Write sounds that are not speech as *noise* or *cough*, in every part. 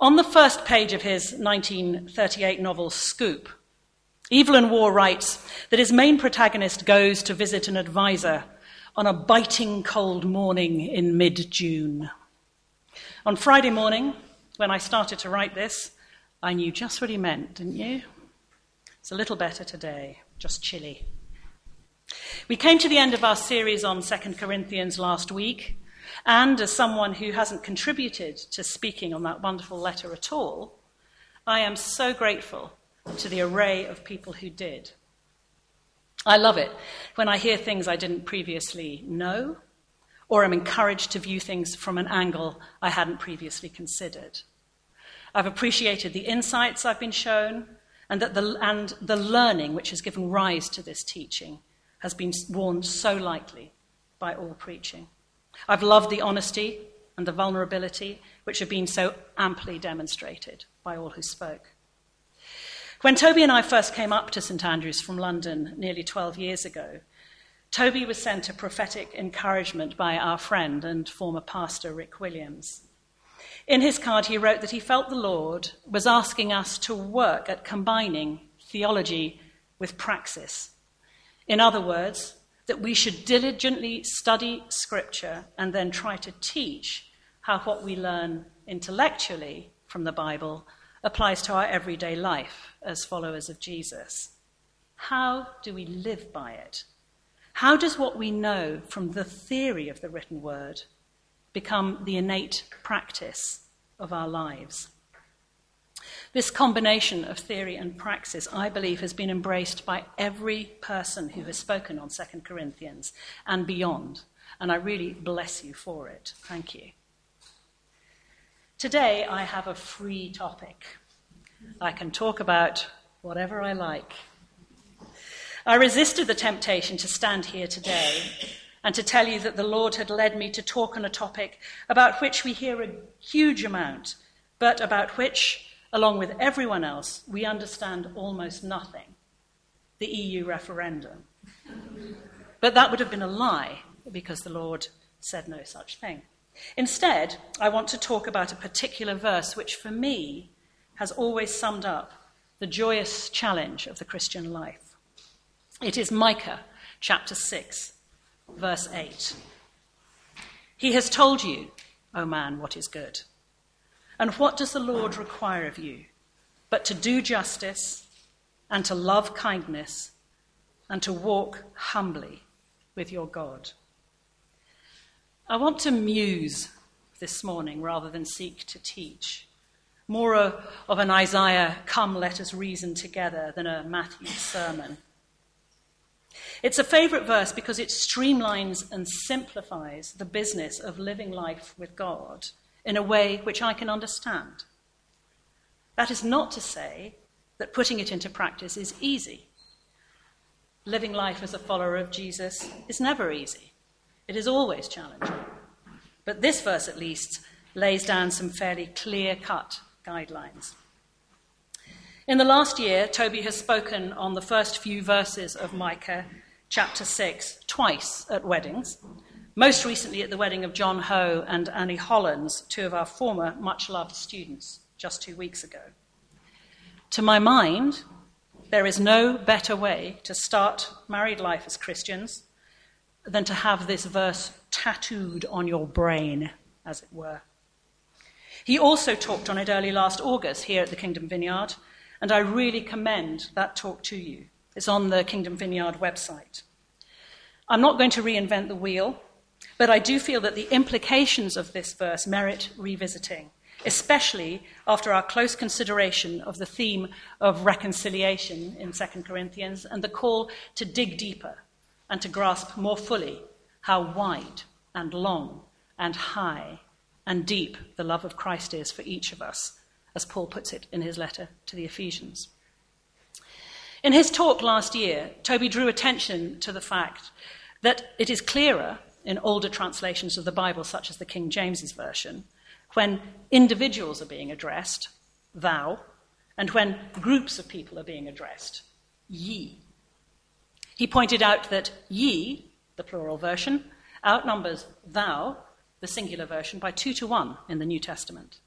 On the first page of his 1938 novel, Scoop, Evelyn Waugh writes that his main protagonist goes to visit an advisor on a biting cold morning in mid June. On Friday morning, when I started to write this, I knew just what he meant, didn't you? It's a little better today, just chilly. We came to the end of our series on 2 Corinthians last week, and as someone who hasn't contributed to speaking on that wonderful letter at all, I am so grateful to the array of people who did. I love it when I hear things I didn't previously know, or am encouraged to view things from an angle I hadn't previously considered. I've appreciated the insights I've been shown and, that the, and the learning which has given rise to this teaching has been worn so lightly by all preaching. I've loved the honesty and the vulnerability which have been so amply demonstrated by all who spoke. When Toby and I first came up to St Andrews from London nearly 12 years ago, Toby was sent a prophetic encouragement by our friend and former pastor Rick Williams. In his card, he wrote that he felt the Lord was asking us to work at combining theology with praxis. In other words, that we should diligently study Scripture and then try to teach how what we learn intellectually from the Bible applies to our everyday life as followers of Jesus. How do we live by it? How does what we know from the theory of the written word become the innate practice of our lives? This combination of theory and praxis, I believe, has been embraced by every person who has spoken on 2 Corinthians and beyond. And I really bless you for it. Thank you. Today, I have a free topic. I can talk about whatever I like. I resisted the temptation to stand here today and to tell you that the Lord had led me to talk on a topic about which we hear a huge amount, but about which, along with everyone else, we understand almost nothing the EU referendum. But that would have been a lie because the Lord said no such thing. Instead, I want to talk about a particular verse which, for me, has always summed up the joyous challenge of the Christian life. It is Micah chapter 6, verse 8. He has told you, O man, what is good. And what does the Lord require of you? But to do justice and to love kindness and to walk humbly with your God. I want to muse this morning rather than seek to teach. More of an Isaiah, come, let us reason together, than a Matthew sermon. It's a favorite verse because it streamlines and simplifies the business of living life with God in a way which I can understand. That is not to say that putting it into practice is easy. Living life as a follower of Jesus is never easy, it is always challenging. But this verse, at least, lays down some fairly clear cut guidelines. In the last year, Toby has spoken on the first few verses of Micah chapter 6 twice at weddings, most recently at the wedding of John Ho and Annie Hollands, two of our former much loved students, just two weeks ago. To my mind, there is no better way to start married life as Christians than to have this verse tattooed on your brain, as it were. He also talked on it early last August here at the Kingdom Vineyard, and I really commend that talk to you. It's on the Kingdom Vineyard website. I'm not going to reinvent the wheel. But I do feel that the implications of this verse merit revisiting, especially after our close consideration of the theme of reconciliation in 2 Corinthians and the call to dig deeper and to grasp more fully how wide and long and high and deep the love of Christ is for each of us, as Paul puts it in his letter to the Ephesians. In his talk last year, Toby drew attention to the fact that it is clearer in older translations of the Bible, such as the King James's version, when individuals are being addressed, thou, and when groups of people are being addressed, ye. He pointed out that ye, the plural version, outnumbers thou, the singular version, by two to one in the New Testament.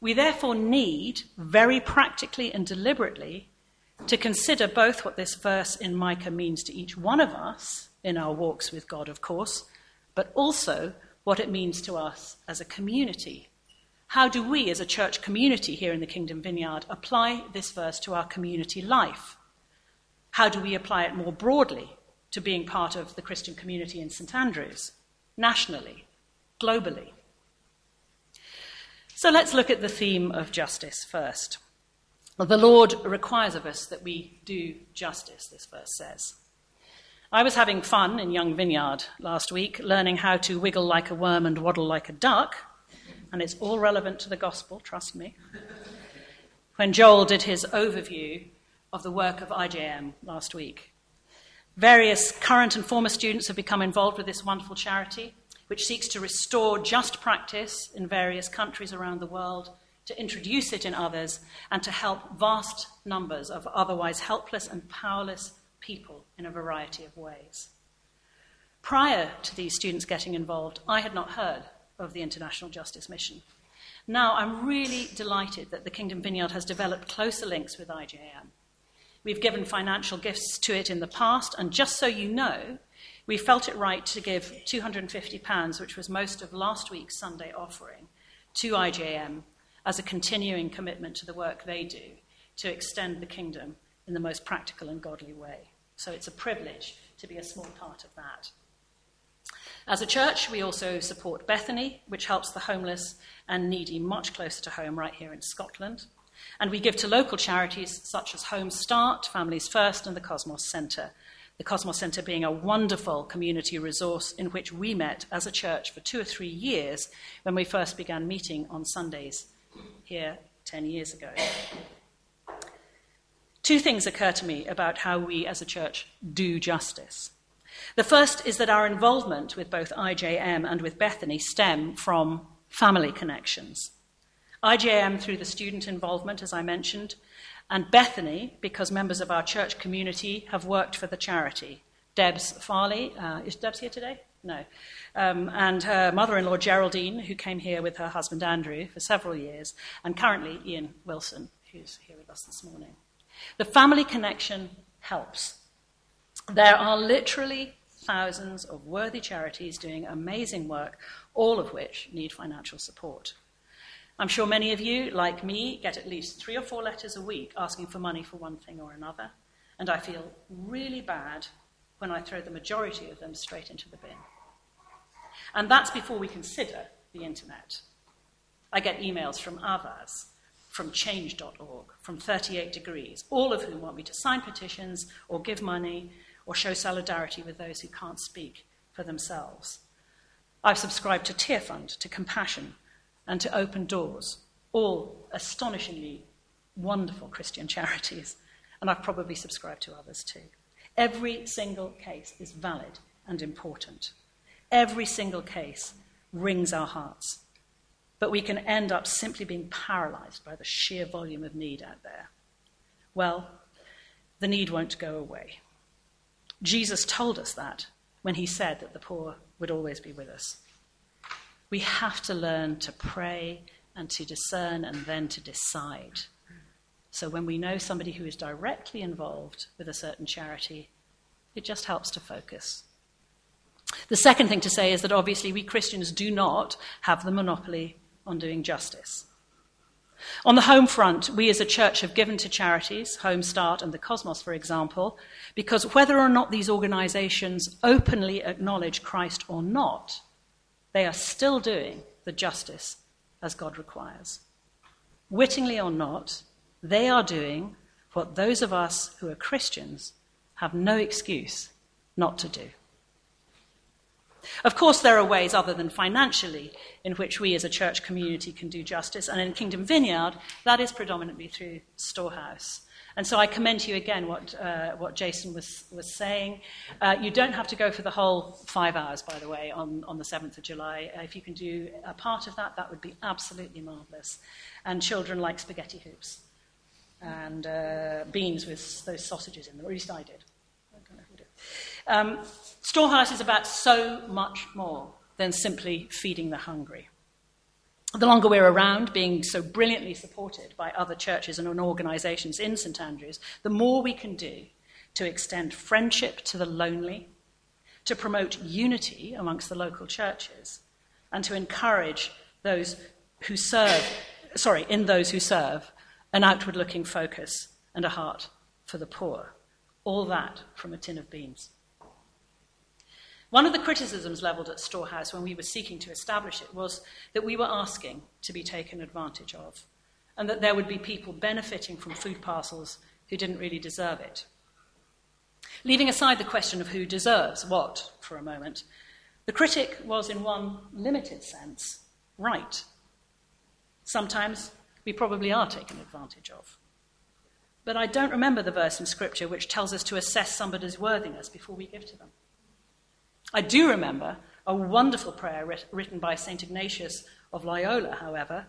We therefore need, very practically and deliberately, to consider both what this verse in Micah means to each one of us in our walks with God, of course, but also what it means to us as a community. How do we, as a church community here in the Kingdom Vineyard, apply this verse to our community life? How do we apply it more broadly to being part of the Christian community in St Andrews, nationally, globally? So let's look at the theme of justice first. The Lord requires of us that we do justice, this verse says. I was having fun in Young Vineyard last week, learning how to wiggle like a worm and waddle like a duck, and it's all relevant to the gospel, trust me. When Joel did his overview of the work of IJM last week, various current and former students have become involved with this wonderful charity, which seeks to restore just practice in various countries around the world to introduce it in others, and to help vast numbers of otherwise helpless and powerless people in a variety of ways. Prior to these students getting involved, I had not heard of the International Justice Mission. Now, I'm really delighted that the Kingdom Vineyard has developed closer links with IJM. We've given financial gifts to it in the past, and just so you know, we felt it right to give £250, which was most of last week's Sunday offering, to IJM as a continuing commitment to the work they do to extend the kingdom in the most practical and godly way. So it's a privilege to be a small part of that. As a church, we also support Bethany, which helps the homeless and needy much closer to home right here in Scotland. And we give to local charities such as Home Start, Families First, and the Cosmos Centre. The Cosmos Centre being a wonderful community resource in which we met as a church for two or three years when we first began meeting on Sundays here 10 years ago. Two things occur to me about how we as a church do justice. The first is that our involvement with both IJM and with Bethany stem from family connections. IJM through the student involvement, as I mentioned, and Bethany because members of our church community have worked for the charity. Debs Farley, uh, is Debs here today? No. Um, and her mother in law, Geraldine, who came here with her husband Andrew for several years, and currently Ian Wilson, who's here with us this morning. The family connection helps. There are literally thousands of worthy charities doing amazing work, all of which need financial support. I'm sure many of you, like me, get at least three or four letters a week asking for money for one thing or another, and I feel really bad when I throw the majority of them straight into the bin. And that's before we consider the internet. I get emails from Avaaz, from change.org, from 38 Degrees, all of whom want me to sign petitions or give money or show solidarity with those who can't speak for themselves. I've subscribed to Tearfund, to Compassion, and to Open Doors, all astonishingly wonderful Christian *laughs* charities, and I've probably subscribed to others too. Every single case is valid and important. Every single case wrings our hearts. But we can end up simply being paralyzed by the sheer volume of need out there. Well, the need won't go away. Jesus told us that when he said that the poor would always be with us. We have to learn to pray and to discern and then to decide. So when we know somebody who is directly involved with a certain charity, it just helps to focus. The second thing to say is that obviously we Christians do not have the monopoly on doing justice. On the home front, we as a church have given to charities, Home Start and the Cosmos, for example, because whether or not these organizations openly acknowledge Christ or not, they are still doing the justice as God requires. Wittingly or not, they are doing what those of us who are Christians have no excuse not to do. Of course, there are ways other than financially in which we as a church community can do justice, and in Kingdom Vineyard, that is predominantly through Storehouse. And so I commend to you again what, uh, what Jason was, was saying. Uh, you don't have to go for the whole five hours, by the way, on, on the 7th of July. Uh, if you can do a part of that, that would be absolutely marvellous. And children like spaghetti hoops and uh, beans with those sausages in them, at least I did. I don't know who did. Um, Storehouse is about so much more than simply feeding the hungry. The longer we're around, being so brilliantly supported by other churches and organizations in St Andrews, the more we can do to extend friendship to the lonely, to promote unity amongst the local churches, and to encourage those who serve, sorry, in those who serve, an outward looking focus and a heart for the poor. All that from a tin of beans. One of the criticisms levelled at Storehouse when we were seeking to establish it was that we were asking to be taken advantage of, and that there would be people benefiting from food parcels who didn't really deserve it. Leaving aside the question of who deserves what for a moment, the critic was, in one limited sense, right. Sometimes we probably are taken advantage of. But I don't remember the verse in Scripture which tells us to assess somebody's worthiness before we give to them. I do remember a wonderful prayer writ- written by St. Ignatius of Loyola, however,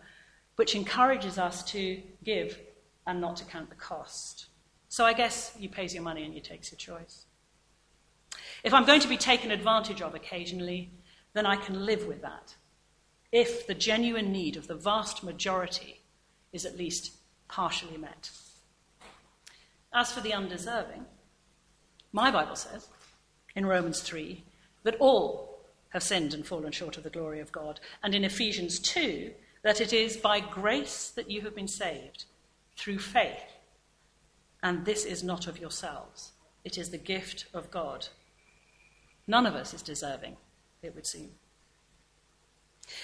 which encourages us to give and not to count the cost. So I guess you pays your money and you takes your choice. If I'm going to be taken advantage of occasionally, then I can live with that. If the genuine need of the vast majority is at least partially met. As for the undeserving, my Bible says in Romans 3 that all have sinned and fallen short of the glory of God, and in Ephesians 2 that it is by grace that you have been saved through faith. And this is not of yourselves, it is the gift of God. None of us is deserving, it would seem.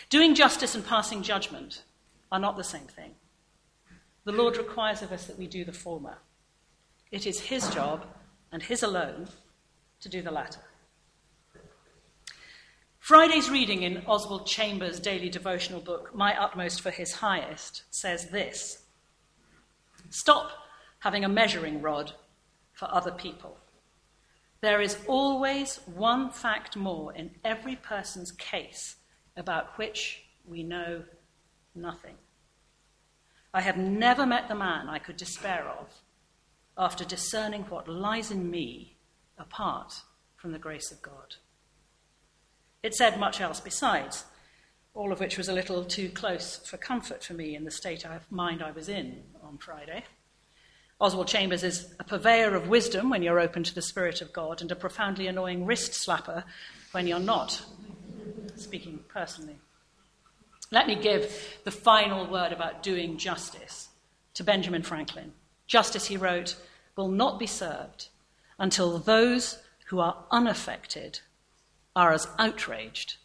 Doing justice and passing judgment are not the same thing. The Lord requires of us that we do the former. It is His job, and His alone, to do the latter. Friday's reading in Oswald Chambers' daily devotional book, My Utmost for His Highest, says this Stop having a measuring rod for other people. There is always one fact more in every person's case about which we know nothing. I have never met the man I could despair of after discerning what lies in me apart from the grace of God. It said much else besides, all of which was a little too close for comfort for me in the state of mind I was in on Friday. Oswald Chambers is a purveyor of wisdom when you're open to the Spirit of God and a profoundly annoying wrist slapper when you're not, speaking personally. Let me give the final word about doing justice to Benjamin Franklin. Justice, he wrote, will not be served until those who are unaffected are as outraged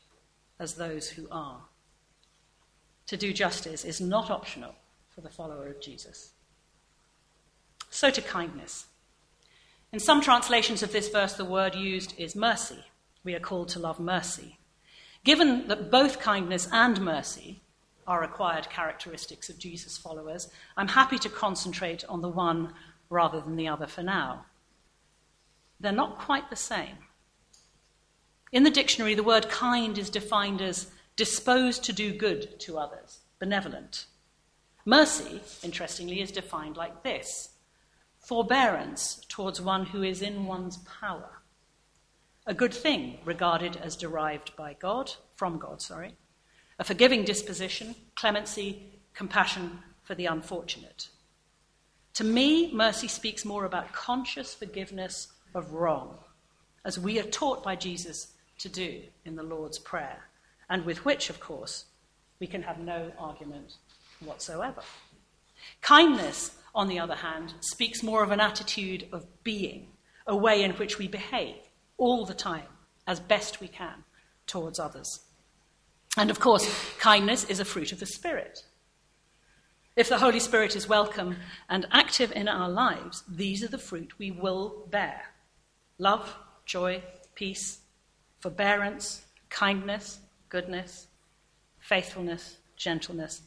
as those who are. To do justice is not optional for the follower of Jesus. So to kindness. In some translations of this verse, the word used is mercy. We are called to love mercy. Given that both kindness and mercy are required characteristics of Jesus' followers, I'm happy to concentrate on the one rather than the other for now. They're not quite the same. In the dictionary, the word kind is defined as disposed to do good to others, benevolent. Mercy, interestingly, is defined like this forbearance towards one who is in one's power. A good thing regarded as derived by God, from God, sorry. A forgiving disposition, clemency, compassion for the unfortunate. To me, mercy speaks more about conscious forgiveness of wrong, as we are taught by Jesus to do in the Lord's Prayer, and with which, of course, we can have no argument whatsoever. Kindness, on the other hand, speaks more of an attitude of being, a way in which we behave all the time as best we can towards others. And of course, kindness is a fruit of the Spirit. If the Holy Spirit is welcome and active in our lives, these are the fruit we will bear love, joy, peace, forbearance, kindness, goodness, faithfulness, gentleness,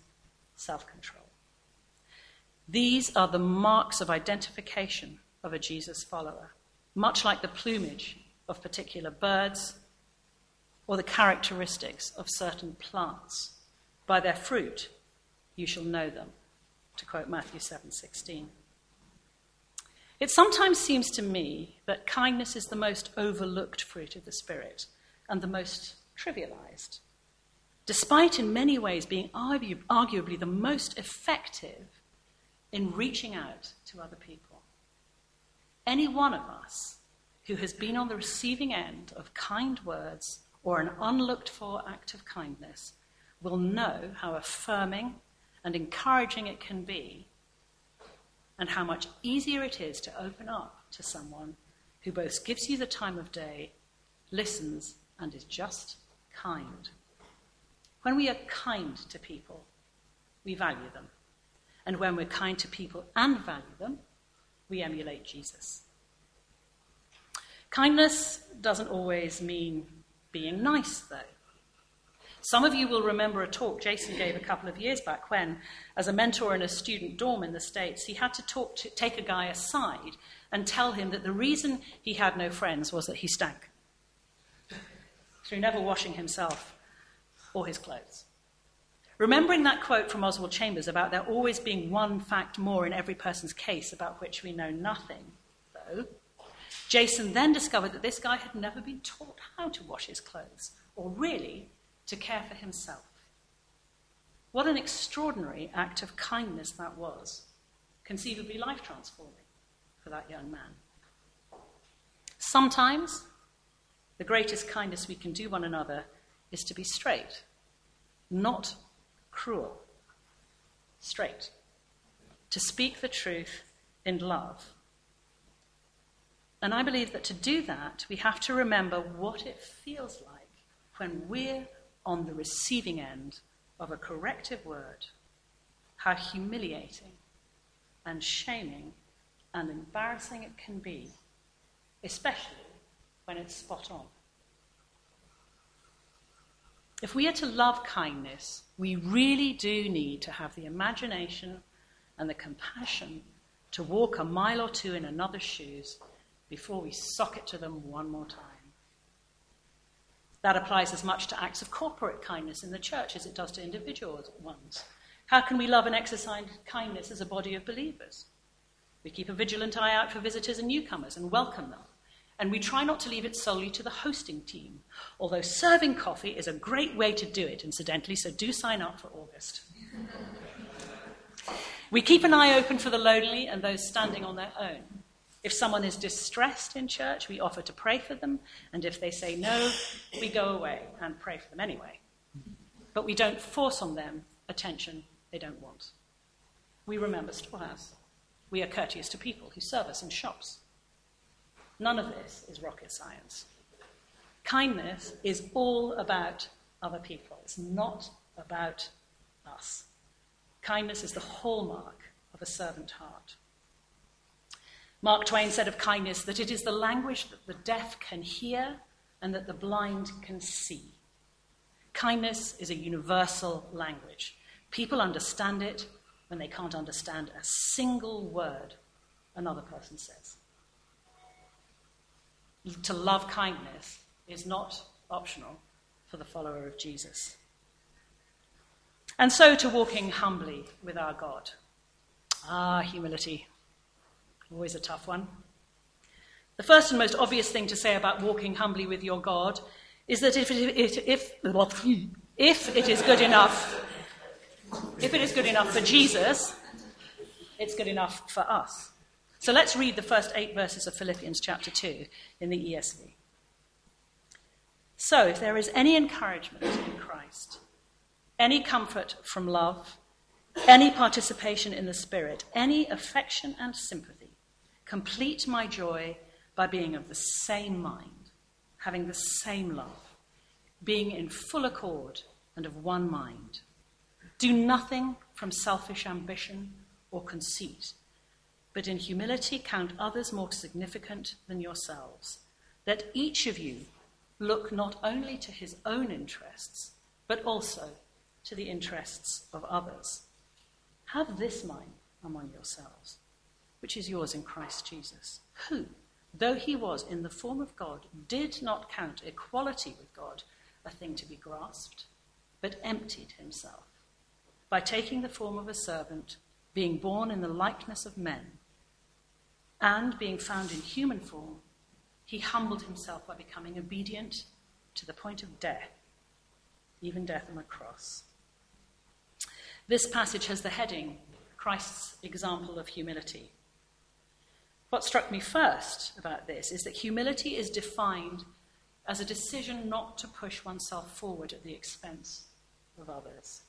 self control. These are the marks of identification of a Jesus follower, much like the plumage of particular birds or the characteristics of certain plants. By their fruit you shall know them, to quote Matthew 7:16. It sometimes seems to me that kindness is the most overlooked fruit of the Spirit and the most trivialized. despite in many ways being argu- arguably the most effective in reaching out to other people. Any one of us who has been on the receiving end of kind words or an unlooked for act of kindness will know how affirming and encouraging it can be, and how much easier it is to open up to someone who both gives you the time of day, listens, and is just kind. When we are kind to people, we value them. And when we're kind to people and value them, we emulate Jesus. Kindness doesn't always mean being nice, though. Some of you will remember a talk Jason gave a couple of years back when, as a mentor in a student dorm in the States, he had to, talk to take a guy aside and tell him that the reason he had no friends was that he stank through never washing himself or his clothes. Remembering that quote from Oswald Chambers about there always being one fact more in every person's case about which we know nothing, though, Jason then discovered that this guy had never been taught how to wash his clothes, or really to care for himself. What an extraordinary act of kindness that was, conceivably life transforming for that young man. Sometimes the greatest kindness we can do one another is to be straight, not cruel. Straight. To speak the truth in love. And I believe that to do that, we have to remember what it feels like when we're on the receiving end of a corrective word, how humiliating and shaming and embarrassing it can be, especially when it's spot on. If we are to love kindness, we really do need to have the imagination and the compassion to walk a mile or two in another's shoes before we sock it to them one more time. That applies as much to acts of corporate kindness in the church as it does to individual ones. How can we love and exercise kindness as a body of believers? We keep a vigilant eye out for visitors and newcomers and welcome them. And we try not to leave it solely to the hosting team, although serving coffee is a great way to do it, incidentally, so do sign up for August. *laughs* we keep an eye open for the lonely and those standing on their own. If someone is distressed in church, we offer to pray for them, and if they say no, we go away and pray for them anyway. But we don't force on them attention they don't want. We remember Storehouse. We are courteous to people who serve us in shops. None of this is rocket science. Kindness is all about other people, it's not about us. Kindness is the hallmark of a servant heart. Mark Twain said of kindness that it is the language that the deaf can hear and that the blind can see. Kindness is a universal language. People understand it when they can't understand a single word another person says. To love kindness is not optional for the follower of Jesus. And so to walking humbly with our God. Ah, humility. Always a tough one. The first and most obvious thing to say about walking humbly with your God is that if it, if, if it is good enough, if it is good enough for Jesus, it's good enough for us. So let's read the first eight verses of Philippians chapter 2 in the ESV. So, if there is any encouragement in Christ, any comfort from love, any participation in the Spirit, any affection and sympathy, Complete my joy by being of the same mind, having the same love, being in full accord and of one mind. Do nothing from selfish ambition or conceit, but in humility count others more significant than yourselves. Let each of you look not only to his own interests, but also to the interests of others. Have this mind among yourselves which is yours in Christ Jesus, who, though he was in the form of God, did not count equality with God a thing to be grasped, but emptied himself by taking the form of a servant, being born in the likeness of men, and being found in human form, he humbled himself by becoming obedient to the point of death, even death on a cross. This passage has the heading Christ's example of humility. What struck me first about this is that humility is defined as a decision not to push oneself forward at the expense of others.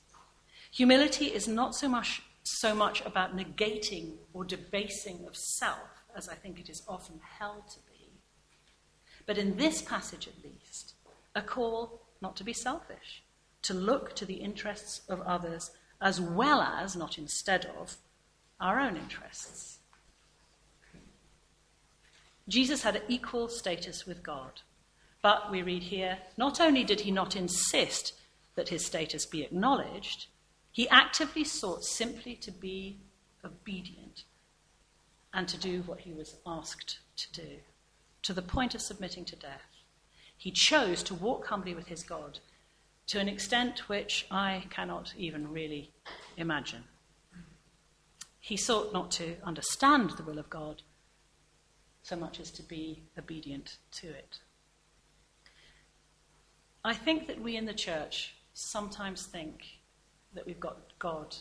Humility is not so much, so much about negating or debasing of self, as I think it is often held to be, but in this passage at least, a call not to be selfish, to look to the interests of others as well as, not instead of, our own interests. Jesus had an equal status with God. But we read here, not only did he not insist that his status be acknowledged, he actively sought simply to be obedient and to do what he was asked to do, to the point of submitting to death. He chose to walk humbly with his God to an extent which I cannot even really imagine. He sought not to understand the will of God so much as to be obedient to it. I think that we in the church sometimes think that we've got God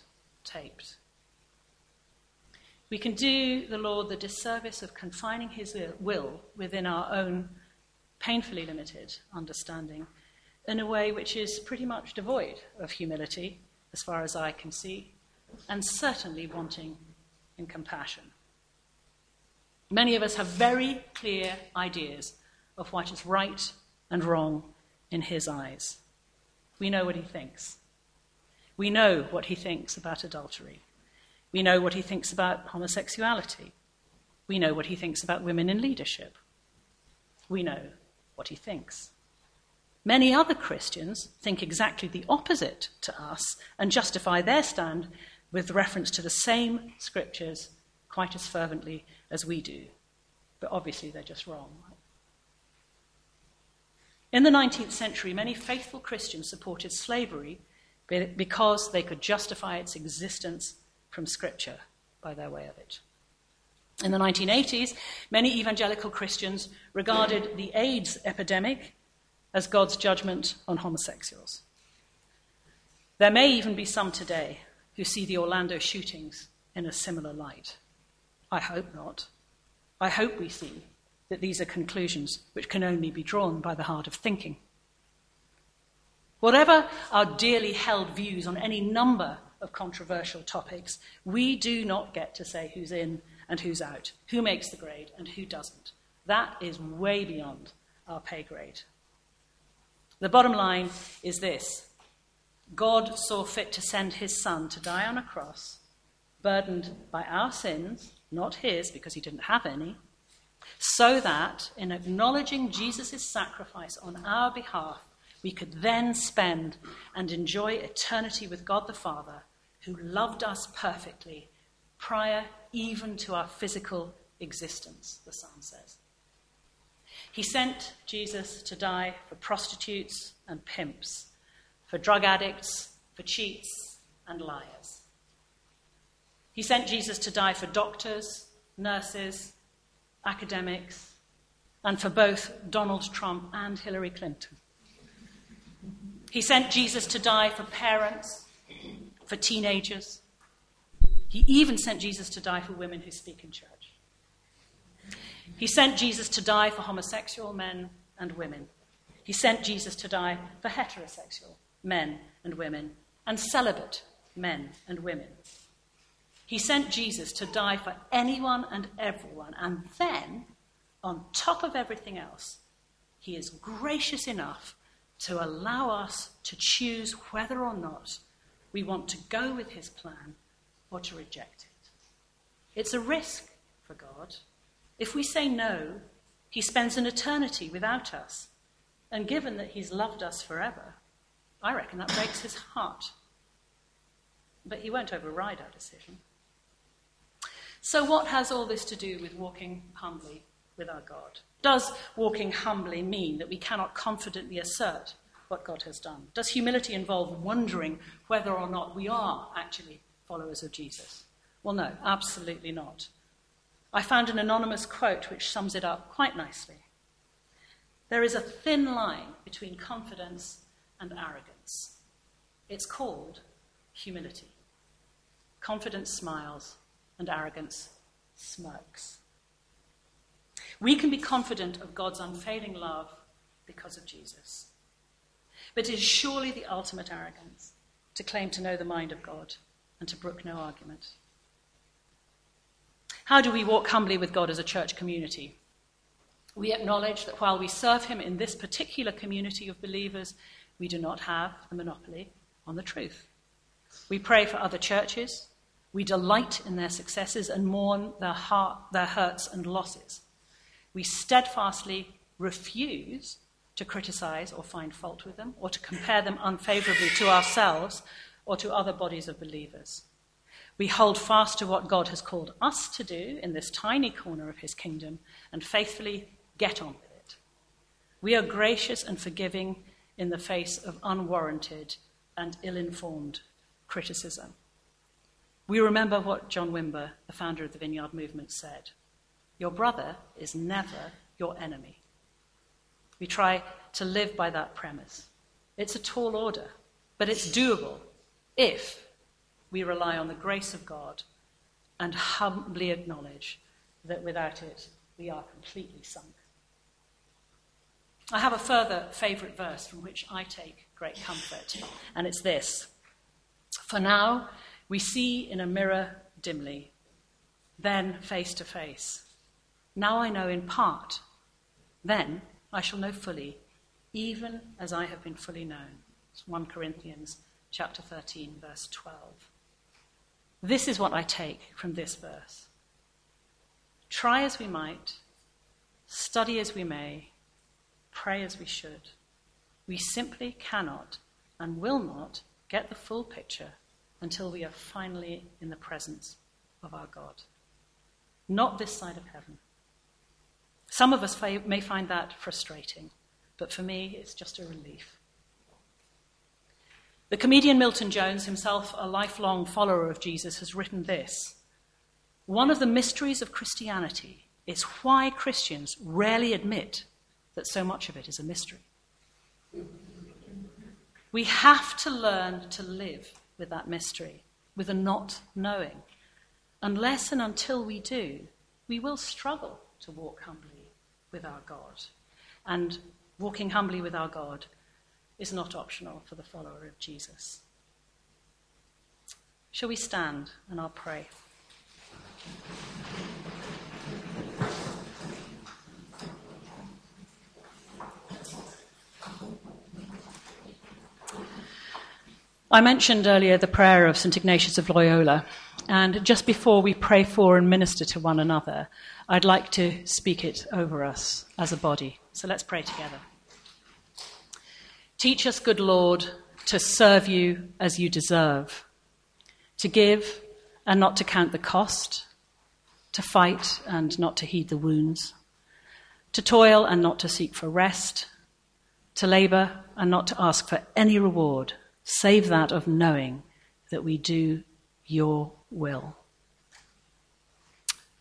taped. We can do the Lord the disservice of confining his will within our own painfully limited understanding in a way which is pretty much devoid of humility, as far as I can see, and certainly wanting in compassion. Many of us have very clear ideas of what is right and wrong in his eyes. We know what he thinks. We know what he thinks about adultery. We know what he thinks about homosexuality. We know what he thinks about women in leadership. We know what he thinks. Many other Christians think exactly the opposite to us and justify their stand with reference to the same scriptures quite as fervently as we do. But obviously, they're just wrong. In the 19th century, many faithful Christians supported slavery because they could justify its existence from Scripture by their way of it. In the 1980s, many evangelical Christians regarded the AIDS epidemic as God's judgment on homosexuals. There may even be some today who see the Orlando shootings in a similar light. I hope not. I hope we see that these are conclusions which can only be drawn by the heart of thinking. Whatever our dearly held views on any number of controversial topics, we do not get to say who's in and who's out, who makes the grade and who doesn't. That is way beyond our pay grade. The bottom line is this God saw fit to send his son to die on a cross, burdened by our sins, not his, because he didn't have any so that in acknowledging Jesus' sacrifice on our behalf, we could then spend and enjoy eternity with God the Father, who loved us perfectly prior even to our physical existence, the psalm says. He sent Jesus to die for prostitutes and pimps, for drug addicts, for cheats and liars. He sent Jesus to die for doctors, nurses, academics, and for both Donald Trump and Hillary Clinton. He sent Jesus to die for parents, for teenagers. He even sent Jesus to die for women who speak in church. He sent Jesus to die for homosexual men and women. He sent Jesus to die for heterosexual men and women and celibate men and women. He sent Jesus to die for anyone and everyone. And then, on top of everything else, he is gracious enough to allow us to choose whether or not we want to go with his plan or to reject it. It's a risk for God. If we say no, he spends an eternity without us. And given that he's loved us forever, I reckon that breaks his heart. But he won't override our decision. So, what has all this to do with walking humbly with our God? Does walking humbly mean that we cannot confidently assert what God has done? Does humility involve wondering whether or not we are actually followers of Jesus? Well, no, absolutely not. I found an anonymous quote which sums it up quite nicely. There is a thin line between confidence and arrogance. It's called humility. Confidence smiles, and arrogance smirks. We can be confident of God's unfailing love because of Jesus. But it is surely the ultimate arrogance to claim to know the mind of God and to brook no argument. How do we walk humbly with God as a church community? We acknowledge that while we serve Him in this particular community of believers, we do not have the monopoly on the truth. We pray for other churches. We delight in their successes and mourn their, heart, their hurts and losses. We steadfastly refuse to criticize or find fault with them or to compare them unfavorably to ourselves or to other bodies of believers. We hold fast to what God has called us to do in this tiny corner of his kingdom and faithfully get on with it. We are gracious and forgiving in the face of unwarranted and ill informed criticism. We remember what John Wimber, the founder of the Vineyard Movement, said Your brother is never your enemy. We try to live by that premise. It's a tall order, but it's doable if we rely on the grace of God and humbly acknowledge that without it, we are completely sunk. I have a further favourite verse from which I take great comfort, and it's this For now, we see in a mirror dimly, then face to face. Now I know in part, then I shall know fully, even as I have been fully known. It's 1 Corinthians chapter 13, verse 12. This is what I take from this verse. Try as we might, study as we may, pray as we should, we simply cannot and will not get the full picture until we are finally in the presence of our God. Not this side of heaven. Some of us may find that frustrating, but for me, it's just a relief. The comedian Milton Jones, himself a lifelong follower of Jesus, has written this One of the mysteries of Christianity is why Christians rarely admit that so much of it is a mystery. We have to learn to live with that mystery, with a not knowing. Unless and until we do, we will struggle to walk humbly with our God. And walking humbly with our God is not optional for the follower of Jesus. Shall we stand and I'll pray? I mentioned earlier the prayer of St. Ignatius of Loyola, and just before we pray for and minister to one another, I'd like to speak it over us as a body. So let's pray together. Teach us, good Lord, to serve you as you deserve, to give and not to count the cost, to fight and not to heed the wounds, to toil and not to seek for rest, to labour and not to ask for any reward, save that of knowing that we do your will.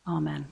Amen.